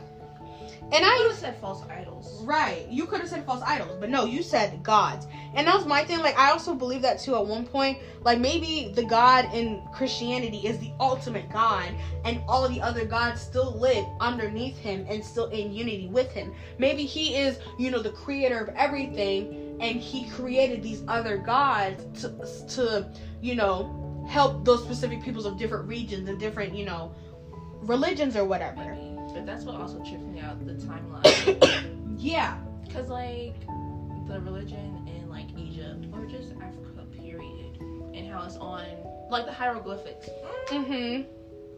And I I would have said false idols. Right. You could have said false idols, but no, you said gods. And that was my thing. Like, I also believe that too at one point. Like, maybe the God in Christianity is the ultimate God, and all the other gods still live underneath him and still in unity with him. Maybe he is, you know, the creator of everything, and he created these other gods to, to you know, help those specific peoples of different regions and different, you know, religions or whatever. But that's what also tripped me out the timeline. Yeah. Because, like, the religion in, like, Egypt or just Africa, period, and how it's on, like, the hieroglyphics. Mm, Mm-hmm.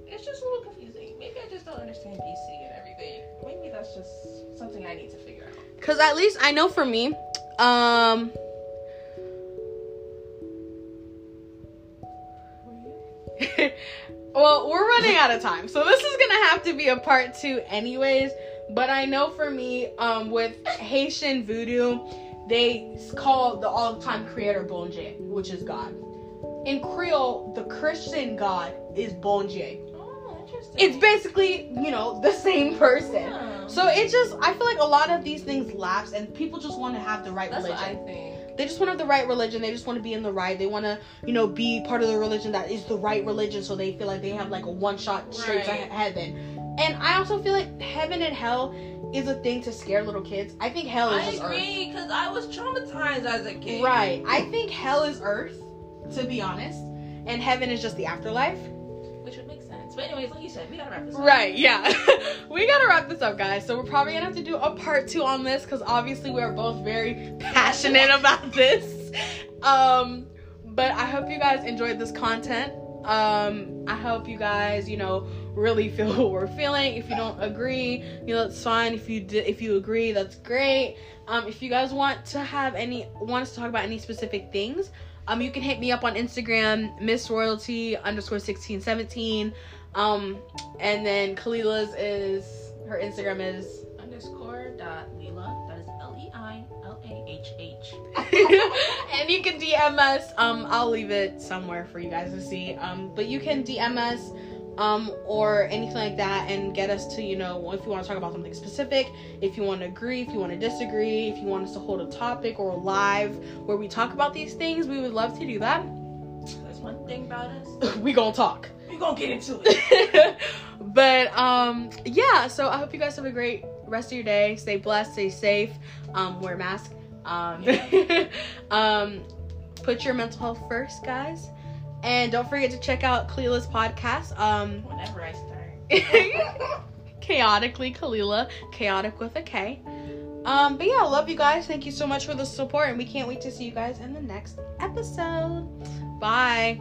It's just a little confusing. Maybe I just don't understand BC and everything. Maybe that's just something I need to figure out. Cause at least I know for me, um, well, we're running out of time, so this is gonna have to be a part two, anyways. But I know for me, um, with Haitian voodoo, they call the all-time creator Bondye, which is God. In Creole, the Christian God is Bondye. Oh, interesting. It's basically, you know, the same person. Yeah. So it just, I feel like a lot of these things lapse, and people just want to have the right that's religion. What I think. They just want to have the right religion. They just want to be in the right. They want to, you know, be part of the religion that is the right religion, so they feel like they have like a one shot straight to Right. he- heaven. And I also feel like heaven and hell is a thing to scare little kids. I think hell is I just agree, because I was traumatized as a kid. Right. I think hell is earth, to be honest, and heaven is just the afterlife. But, anyways, like you said, we gotta wrap this up. Right, yeah. we gotta wrap this up, guys. So we're probably gonna have to do a part two on this because obviously we are both very passionate about this. Um, but I hope you guys enjoyed this content. Um, I hope you guys, you know, really feel what we're feeling. If you don't agree, you know, it's fine. If you if you agree, that's great. Um, if you guys want to have any want us to talk about any specific things, um, you can hit me up on Instagram, Miss Royalty underscore sixteen seventeen. Um, and then Kalila's is her Instagram is Underscore dot Leela. That is L E I L A H H. and you can DM us. Um, I'll leave it somewhere for you guys to see. Um, but you can DM us, um, or anything like that, and get us to you know if you want to talk about something specific, if you want to agree, if you want to disagree, if you want us to hold a topic or a live where we talk about these things, we would love to do that. There's one thing about us. we gonna talk. We gonna get into it. but um yeah so i hope you guys have a great rest of your day. Stay blessed stay safe um wear a mask. Um um put your mental health first guys. And don't forget to check out Kalila's podcast um Whenever I start. chaotically Kalila chaotic with a K. Um but yeah love you guys. Thank you so much for the support and we can't wait to see you guys in the next episode. Bye